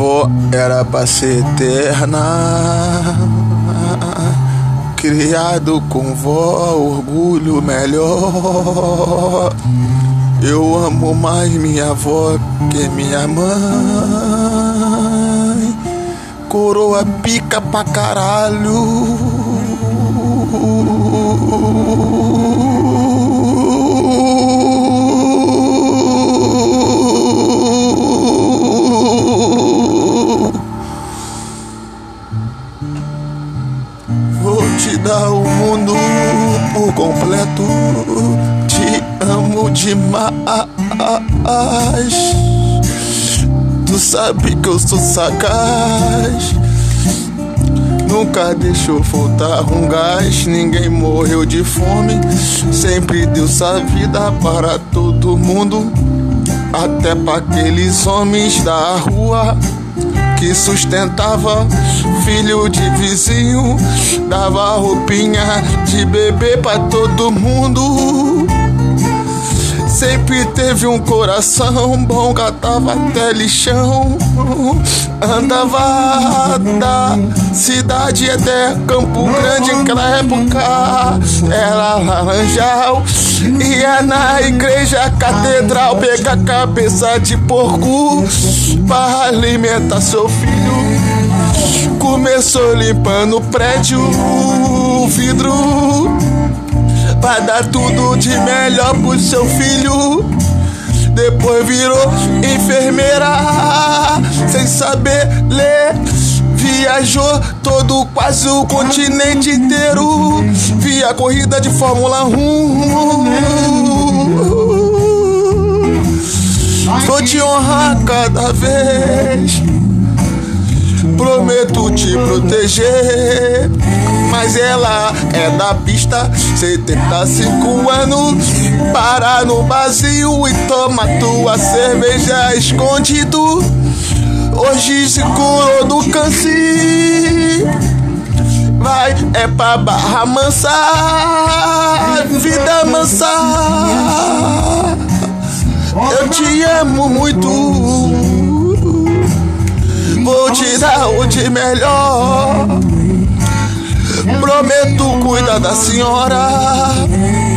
avó era pra ser eterna. Criado com vó, orgulho melhor. Eu amo mais minha avó que minha mãe. Coroa pica pra caralho. Dar o mundo por completo. Te amo demais. Tu sabe que eu sou sagaz. Nunca deixou faltar um gás, ninguém morreu de fome. Sempre deu sua vida para todo mundo, até para aqueles homens da rua que sustentava filho de vizinho, dava roupinha de bebê para todo mundo. Sempre teve um coração bom, catava até lixão. Andava da cidade até Campo Grande, naquela época era laranjal. Ia na igreja catedral, pegar cabeça de porco para alimentar seu filho. Começou limpando o prédio, o vidro Vai dar tudo de melhor pro seu filho. Depois virou enfermeira, sem saber ler. Viajou todo quase o continente inteiro. Via corrida de Fórmula 1. Cada vez. Prometo te proteger. Mas ela é da pista, 75 anos. Para no vazio e toma tua cerveja escondido. Hoje se curou do câncer. Vai, é pra barra mansa, vida mansa. Eu te amo muito. De melhor. Prometo cuidar da senhora.